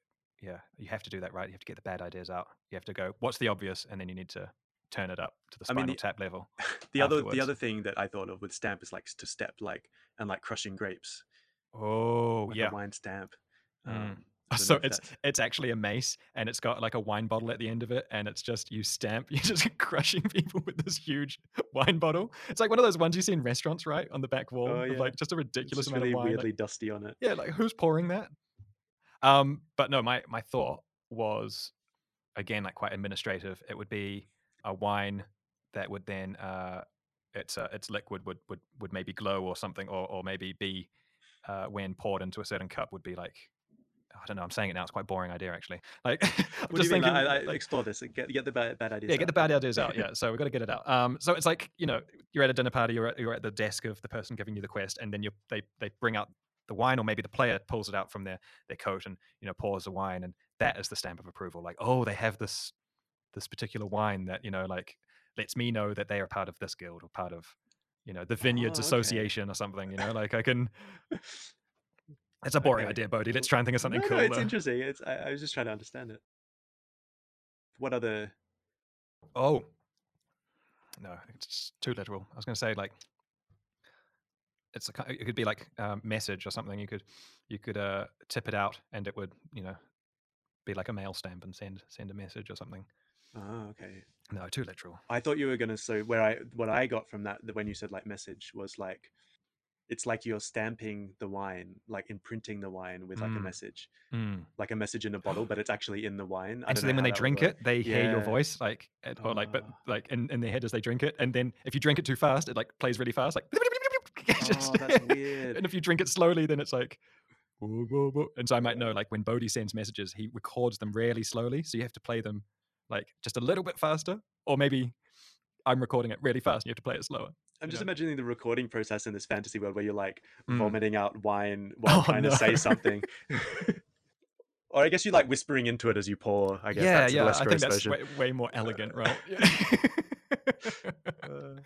yeah, you have to do that right. You have to get the bad ideas out. You have to go, what's the obvious, and then you need to turn it up to the I mean, spinal the- tap level. the other the other thing that I thought of with stamp is like to step like and like crushing grapes. Oh Like yeah, wine stamp. Mm. Um, I don't know So it's that's- it's actually a mace, and it's got like a wine bottle at the end of it, and it's just you stamp. You're just crushing people with this huge wine bottle. It's like one of those ones you see in restaurants, right, on the back wall, Oh, yeah. like just a it's ridiculous just amount really of wine. like- weirdly dusty on it. yeah, like who's pouring that? Um, but no, my my thought was again like quite administrative. It would be a wine that would then uh, its uh, its liquid would would would maybe glow or something, or or maybe be uh, when poured into a certain cup would be like. I don't know. I'm saying it now. It's quite a boring idea, actually. Like, I'm just thinking, I, I, like- explore this. Get get the bad, bad ideas. yeah, get the bad ideas out. Yeah, so we've got to get it out. Um, so it's like you know, you're at a dinner party, you're at, you're at the desk of the person giving you the quest, and then you they they bring out the wine, or maybe the player pulls it out from their their coat and you know pours the wine, and that is the stamp of approval. Like, oh, they have this this particular wine that you know like lets me know that they are part of this guild or part of you know the Vineyards Oh, okay. Association or something. You know, like I can. It's a boring Okay. idea, Bodhi. Let's try and think of something no, cool. No, it's interesting. It's I, I was just trying to understand it. What other? Oh. No, it's too literal. I was going to say like it's a, it could be like a message or something. You could you could uh, tip it out and it would you know be like a mail stamp and send send a message or something. Oh, okay. No, too literal. I thought you were gonna. So where I what I got from that when you said like message was like, it's like you're stamping the wine, like imprinting the wine with like a Mm. message, Mm. like a message in a bottle, but it's actually in the wine. I And so then when they drink it, they hear your voice like or like but Ah. like in, in their head as they drink it. And then if you drink it too fast, it like plays really fast, like. it's Oh, that's weird. and if you drink it slowly, then it's like. "Whoa, whoa, whoa." And so I might know, like when Bodhi sends messages, he records them really slowly, so you have to play them like just a little bit faster, or maybe I'm recording it really fast and you have to play it slower. I'm just know. imagining the recording process in this fantasy world where you're like Mm. vomiting out wine while Oh, trying no. to say something. or I guess you like whispering into it as you pour. I guess yeah, that's yeah, I think that's way, way more elegant, right? Uh,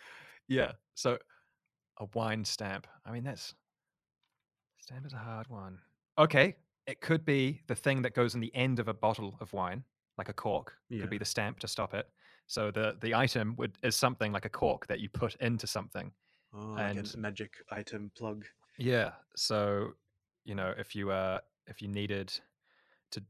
yeah. So a wine stamp. I mean, that's stamp is a hard one. Okay, it could be the thing that goes in the end of a bottle of wine, like a cork. Yeah. Could be the stamp to stop it. So the the item would is something like a cork that you put into something. oh, like And- a magic item plug. Yeah. So you know, if you uh if you needed to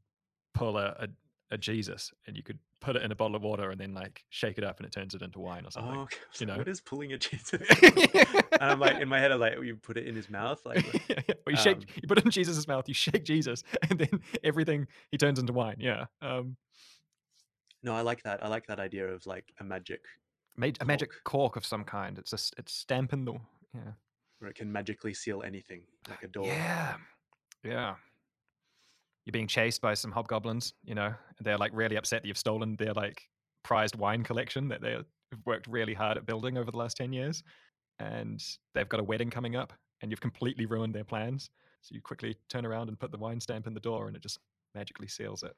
pull a, a a Jesus and you could put it in a bottle of water and then like shake it up and it turns it into wine or something. Oh, okay. You know. what is pulling a Jesus? and I'm like in my head, I'm like, oh, you put it in his mouth, like. what? yeah, yeah. Well, you shake, Um, you put it in Jesus' mouth, you shake Jesus, and then everything he turns into wine. Yeah, um, No, I like that. I like that idea of like a magic ma- a magic Cork. of some kind. It's a it's stamping the yeah where it can magically seal anything, like a door. yeah yeah. You're being chased by some hobgoblins. You know, and they're like really upset that you've stolen their like prized wine collection that they've worked really hard at building over the last ten years, and they've got a wedding coming up, and you've completely ruined their plans. So you quickly turn around and put the wine stamp in the door, and it just magically seals it.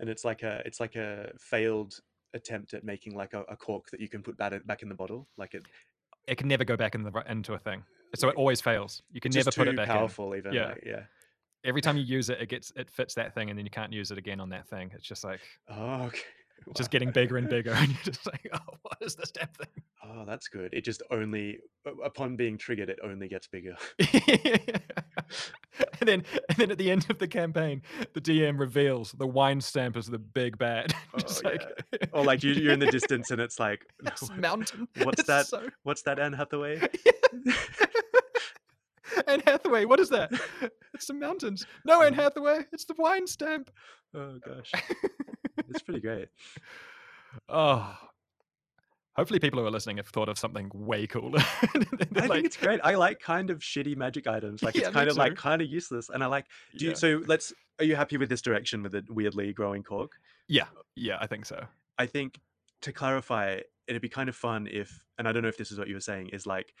and it's like a it's like a failed attempt at making like a, a cork that you can put back in, back in the bottle. Like it, it can never go back in the into a thing. So it always fails. You can never put it back powerful. Even Yeah. like, yeah. Every time you use it, it gets it fits that thing, and then you can't use it again on that thing. It's just like Oh, okay. it's just getting bigger and bigger, and you're just like, oh, what is this damn thing? Oh, that's good. It just only upon being triggered, it only gets bigger. and then and then at the end of the campaign, the DM reveals the wine stamp is the big bad. Oh, like, or like you, you're in the distance and it's like, this mountain. What's It's that? so- what's that, Anne Hathaway? Anne Hathaway, what is that? It's the mountains. No, Anne Oh. Hathaway, it's the wine stamp. oh gosh, it's pretty great. Oh. Hopefully, people who are listening have thought of something way cooler. I think it's great. I like kind of shitty magic items. Like Yeah, it's kind of like kind of useless, and I like. Do you, so let's. Are you happy with this direction with the weirdly growing cork? yeah, yeah, I think so. I think to clarify, it'd be kind of fun if, and I don't know if this is what you were saying, is like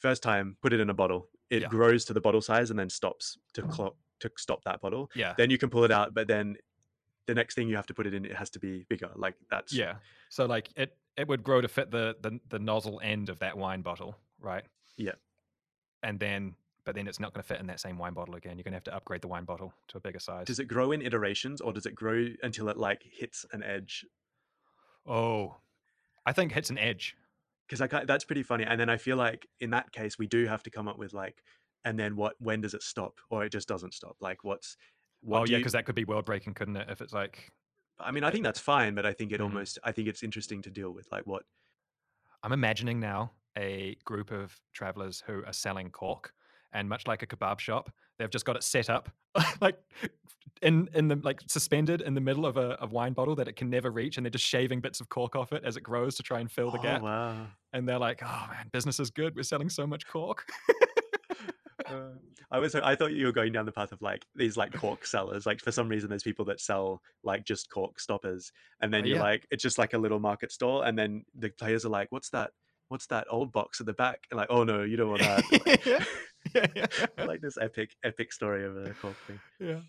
first time put it in a bottle, it Yeah. grows to the bottle size and then stops to mm. clock to stop that bottle. Yeah, Then you can pull it out, but then the next thing you have to put it in, it has to be bigger. Like that's yeah. So like it, it would grow to fit the, the the nozzle end of that wine bottle, right? Yeah. And then, but then it's not going to fit in that same wine bottle again. You're going to have to upgrade the wine bottle to a bigger size. Does it grow in iterations, or does it grow until it like hits an edge? oh, I think hits an edge. Because I ca- that's pretty funny. And then I feel like in that case, we do have to come up with like, and then what? When does it stop, or it just doesn't stop? Like, what's what oh yeah, you- because that could be world breaking, couldn't it? If it's like I mean, I think that's fine, but I think it Mhm. almost I think it's interesting to deal with like what I'm imagining now a group of travelers who are selling cork, and much like a kebab shop, they've just got it set up like in in the like suspended in the middle of a, a wine bottle that it can never reach, and they're just shaving bits of cork off it as it grows to try and fill the oh, gap. wow. And they're like, "Oh man, business is good. We're selling so much cork." Uh, I was I thought you were going down the path of like these like cork sellers. Like for some reason, there's people that sell like just cork stoppers, and then Oh, you're yeah. like it's just like a little market stall, and then the players are like, "What's that? What's that old box at the back?" And like, "Oh no, you don't want that." yeah, yeah, yeah. like this epic epic story of a cork thing. yeah.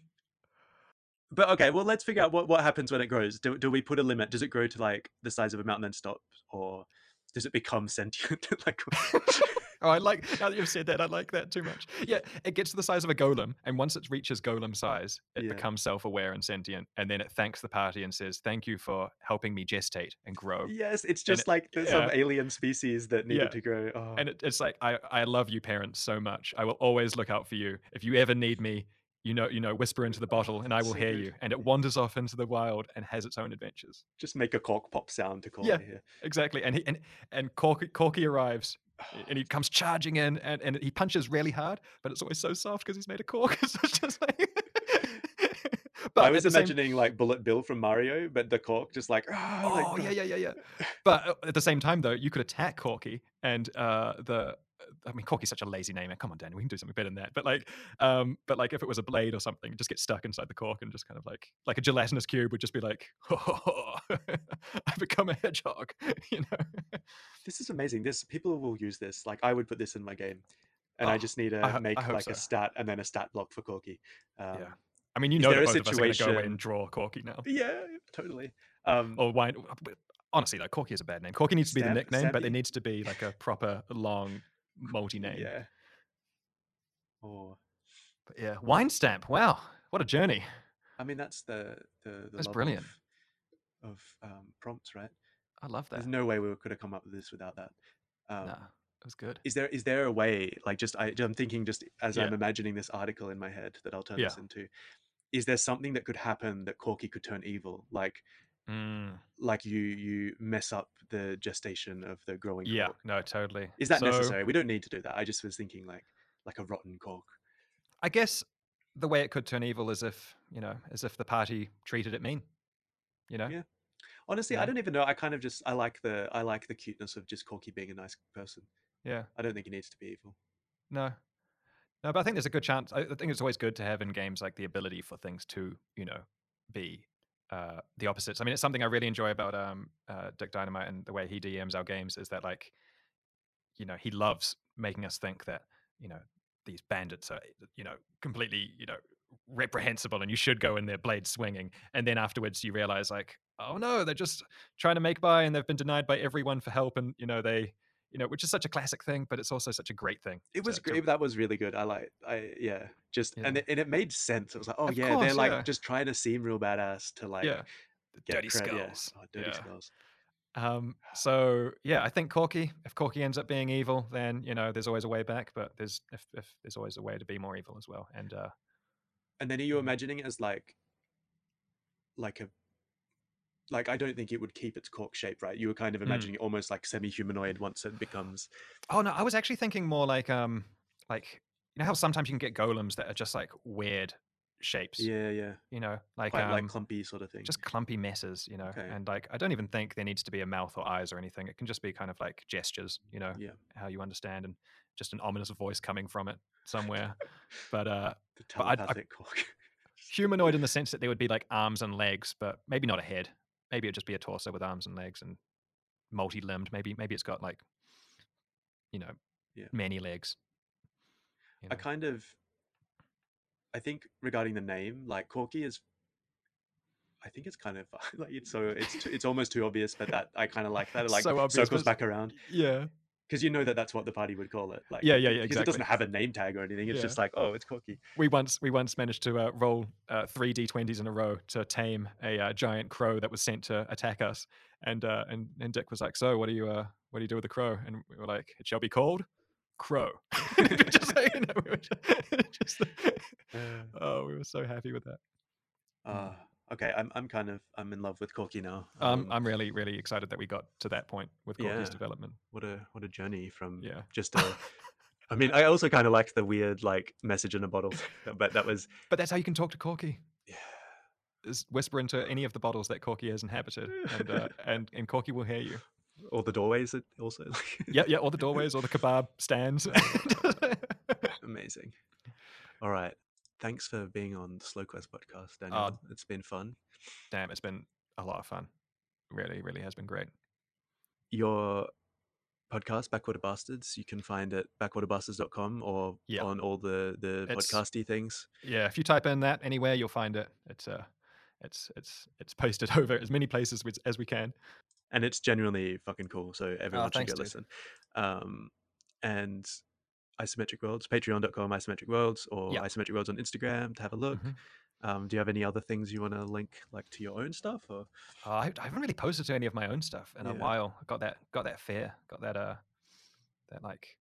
But okay, well let's figure out what what happens when it grows. Do do we put a limit? Does it grow to like the size of a mountain and stop, or does it become sentient? like Oh, I like now that you've said that. I like that too much. Yeah, it gets to the size of a golem, and once it reaches golem size, it Yeah. becomes self-aware and sentient, and then it thanks the party and says, "Thank you for helping me gestate and grow." yes, it's just it- like there's some yeah. alien species that needed Yeah. to grow. Oh. And it, it's like I, I love you, parents, so much. I will always look out for you. If you ever need me, you know, you know, whisper into the oh, bottle, and I will So hear good. you. And it wanders off into the wild and has its own adventures. just make a cork pop sound to call Yeah. it here. Exactly. And he and and Corky, Corky arrives, and he comes charging in, and, and he punches really hard, but it's always so soft because he's made of cork. so it's just like. but I was the same- imagining like Bullet Bill from Mario, but the cork just like ah, like, Oh yeah, yeah, yeah, yeah. But uh, at the same time, though, you could attack Corky, and uh, the I mean, Corky's such a lazy name. Come on, Danny, we can do something better than that. But like, um, but like, if it was a blade or something, just get stuck inside the cork and just kind of like, like a gelatinous cube would just be like, I become a hedgehog, you know. This is amazing. This people will use this. Like I would put this in my game, and I Oh, just need to make I like a stat and then a stat block for Corky. Um, Yeah. I mean, you Is know that both of us are going to go and draw Corky now. yeah, totally. Um, Or wine. Honestly, though, Corky is a bad name. Corky needs to be the Stab- nickname, but Stabby? there needs to be like a proper long multi name. Yeah. Or But yeah, wine stamp. Wow, what a journey. I mean, that's the the, the That's brilliant. of, of um, prompts, right? I love that. There's no way we could have come up with this without that. Um, nah, it was good. Is there is there a way like just I, I'm thinking just as I'm imagining this article in my head that I'll turn Yeah. this into. Is there something that could happen that Corky could turn evil? Like Mm, like you you mess up the gestation of the growing yeah, cork. no, totally. Is that So, necessary? We don't need to do that. I just was thinking like like a rotten cork. I guess the way it could turn evil is if you know, as if the party treated it mean. You know. Yeah. Honestly, Yeah. I don't even know. I kind of just I like the I like the cuteness of just Corky being a nice person. yeah. I don't think he needs to be evil. No. No, but I think there's a good chance. I think it's always good to have in games like the ability for things to, you know, be uh, the opposites. I mean, it's something I really enjoy about um, uh, Dick Dynamite and the way he DMs our games is that, like, you know, he loves making us think that, you know, these bandits are, you know, completely, you know, reprehensible and you should go in there blade swinging. And then afterwards you realize, like, oh no, they're just trying to make by and they've been denied by everyone for help. And, you know, they, you know, which is such a classic thing, but it's also such a great thing. It was to- to great. That was really good. I like. I yeah. Just and it, and it made sense. It was like, oh Of yeah, they're like yeah. just trying to seem real badass to like yeah, the get dirty cred- yeah. skulls. Oh, dirty yeah. skulls. Um, so yeah, I think Corky. If Corky ends up being evil, then you know there's always a way back. But there's if, if there's always a way to be more evil as well. And uh, And then are you imagining it as like like a like I don't think it would keep its cork shape, right? You were kind of Mm. imagining it almost like semi-humanoid once it becomes oh no, I was actually thinking more like um like you know how sometimes you can get golems that are just like weird shapes. yeah, yeah, You know, like quite um, like clumpy sort of thing. just clumpy messes. You know, Okay. and like I don't even think there needs to be a mouth or eyes or anything. It can just be kind of like gestures. You know, yeah, how you understand and just an ominous voice coming from it somewhere. but uh the but I- I- telepathic cork. humanoid in the sense that there would be like arms and legs, but maybe not a head. Maybe it'd just be a torso with arms and legs and multi-limbed. Maybe maybe it's got like you know Yeah. many legs. you I kind of I think regarding the name, like Corky is I think it's kind of like it's so it's it's almost too obvious, but that I kind of like that. It like So circles back around yeah, because you know that that's what the party would call it. Like Yeah, yeah, yeah, Because it doesn't have a name tag or anything. It's Yeah. just like oh, it's Corky. we once we once managed to uh, roll uh, three d20s in a row to tame a uh, giant crow that was sent to attack us, and uh, and and Dick was like, "So what do you uh what do you do with the crow?" And we were like, "It shall be called crow. just, like, you know, we were just, just- oh, we were so happy with that. uh, okay, I'm I'm kind of I'm in love with Corky now. Um, I'm really, really excited that we got to that point with Corky's Yeah. development. what a what a journey from Yeah. just a. I mean, I also kind of liked the weird like message in a bottle, but that was But that's how you can talk to Corky. yeah. Is whisper into any of the bottles that Corky has inhabited, and uh, and and Corky will hear you. all the doorways that also like Yeah, yeah, all the doorways, or the kebab stands. amazing. All right, thanks for being on the Slow Quest podcast, Daniel. it's been fun. Damn, it's been a lot of fun. Really, really has been great. Your podcast, Backwater Bastards, you can find it backwaterbastards.com or Yeah. on all the the It's- podcasty things. Yeah, if you type in that anywhere, you'll find it. It's uh, it's it's it's posted over as many places as we can. and it's genuinely fucking cool. So everyone should thanks, go listen. Um, and Isometric Worlds, patreon.com, Isometric Worlds, or Yeah. Isometric Worlds on Instagram to have a look. Mhm. Um, do you have any other things you want to link, like to your own stuff? Or Uh, I, I haven't really posted to any of my own stuff in a while. I got that got that fear, got that uh, that like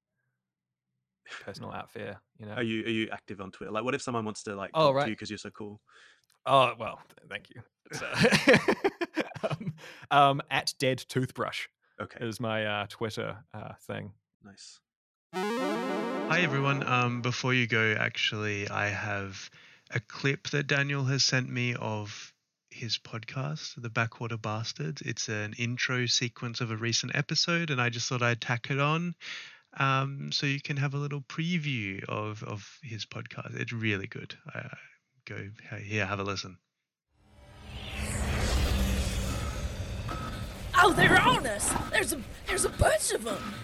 personal out fear. You know. are you are you active on Twitter? Like, what if someone wants to like Oh, talk right. to you because you're so cool? Oh well, thank you. Uh, um, um, at dead toothbrush Okay, is my uh, Twitter uh, thing. nice. Hi everyone. Um, before you go, actually, I have a clip that Daniel has sent me of his podcast, The Backwater Bastards. It's an intro sequence of a recent episode, and I just thought I'd tack it on, um, so you can have a little preview of of his podcast. It's really good. Go here, have a listen. Oh, they're on us. There's a there's a bunch of them.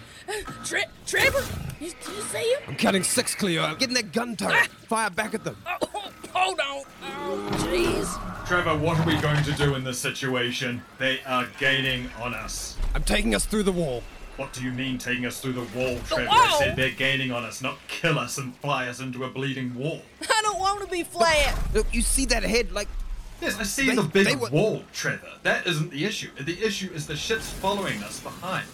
Tre- Trevor, you, do you see him? I'm counting six, Cleo. I'm getting that gun turret. Ah! Fire back at them. Oh, hold on. Oh, jeez. Trevor, what are we going to do in this situation? They are gaining on us. I'm taking us through the wall. What do you mean taking us through the wall, Trevor? wall? I said they're gaining on us, not kill us and fly us into a bleeding wall. I don't want to be flat. Look, you see that head? Like, Yes, I see They- the big were- wall, Trevor. That isn't the issue. The issue is the ships following us behind.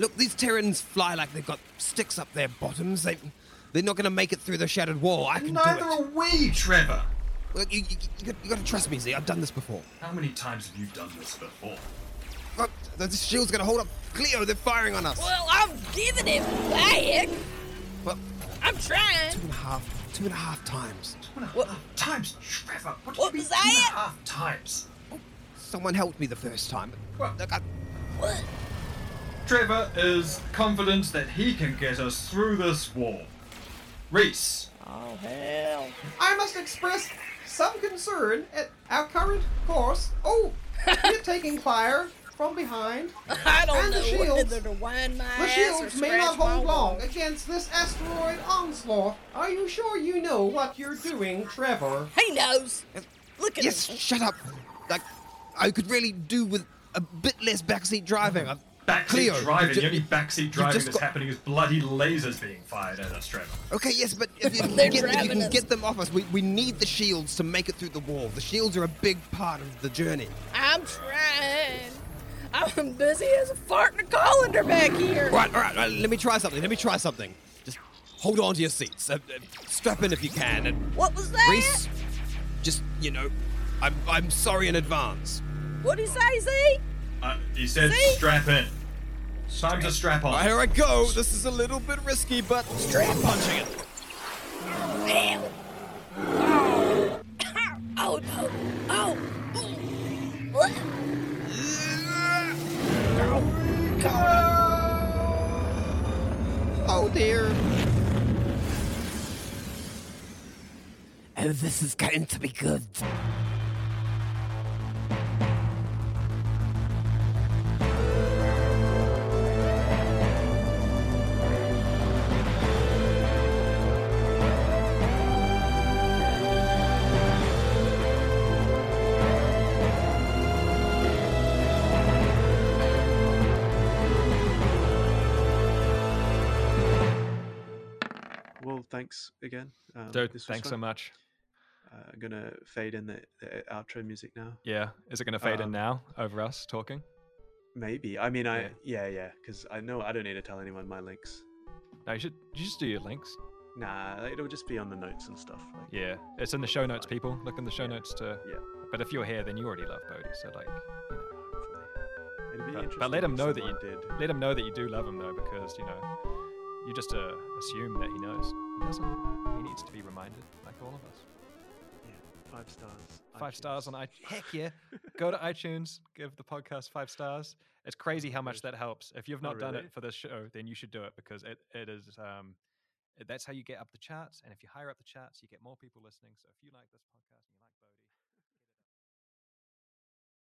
Look, these Terrans fly like they've got sticks up their bottoms. They, they're not gonna make it through the shattered wall. I can Neither do are it. we, Trevor. Look, you, you, you, got, you gotta trust me, Z. I've done this before. How many times have you done this before? Look, the shield's gonna hold up. Cleo, they're firing on us. Well, I'm giving it back. Well, I'm trying. two and a half, two and a half times. Two and a What- half times, Trevor. What, do What you mean was two that? half times? Someone helped me the first time. Well- Look, I, What? Trevor is confident that he can get us through this wall. Reese, Oh, hell. I must express some concern at our current course. Oh, we're taking fire from behind. I don't And the know shields. whether to wind my The ass shields may not hold long wall. against this asteroid onslaught. Are you sure you know what you're doing, Trevor? He knows. Look at yes, him. shut up. Like, I could really do with a bit less backseat driving. I've, backseat Cleo, driving. you The only backseat driving just that's got- happening is bloody lasers being fired at us, Trevor. Okay, yes, but if, you- if, get, if you can us. get them off us, we, we need the shields to make it through the wall. The shields are a big part of the journey. I'm trying. I'm busy as a fart in a colander back here. All right, all right, all right, let me try something. Let me try something. Just hold on to your seats. Uh, uh, strap in if you can. And What was that? Reese, just, you know, I'm, I'm sorry in advance. What'd he say, Z? Uh, he said See? strap in. Time to strap on. Here I go. This is a little bit risky, but Strap on. punching it. Damn. Oh. Oh, no. Oh. What? Oh, dear. Oh, this is going to be good. Um, Dude, thanks so much. Uh, I'm gonna fade in the, the outro music now. Yeah, is it going to fade in Um, now over us talking? Maybe. I mean, I Yeah. yeah yeah because I know I don't need to tell anyone my links. No, you should you just do your links. Nah, it'll just be on the notes and stuff. Like, Yeah, it's in the show notes, people. Look in the show notes to. Yeah. But if you're here, then you already love Bodhi. So like, you know. It'd be But- interesting. but let him know that you- did. let him know that you do love him though, because you know, you just uh, assume that he knows. He doesn't. He needs to be reminded, like all of us. Yeah, five stars. Five iTunes. stars on iTunes. Heck yeah! Go to iTunes, give the podcast five stars. It's crazy how much that helps. If you've Oh, not done it for this show, then you should do it because it, it is um, that's how you get up the charts. And if you higher up the charts, you get more people listening. So if you like this podcast and you like.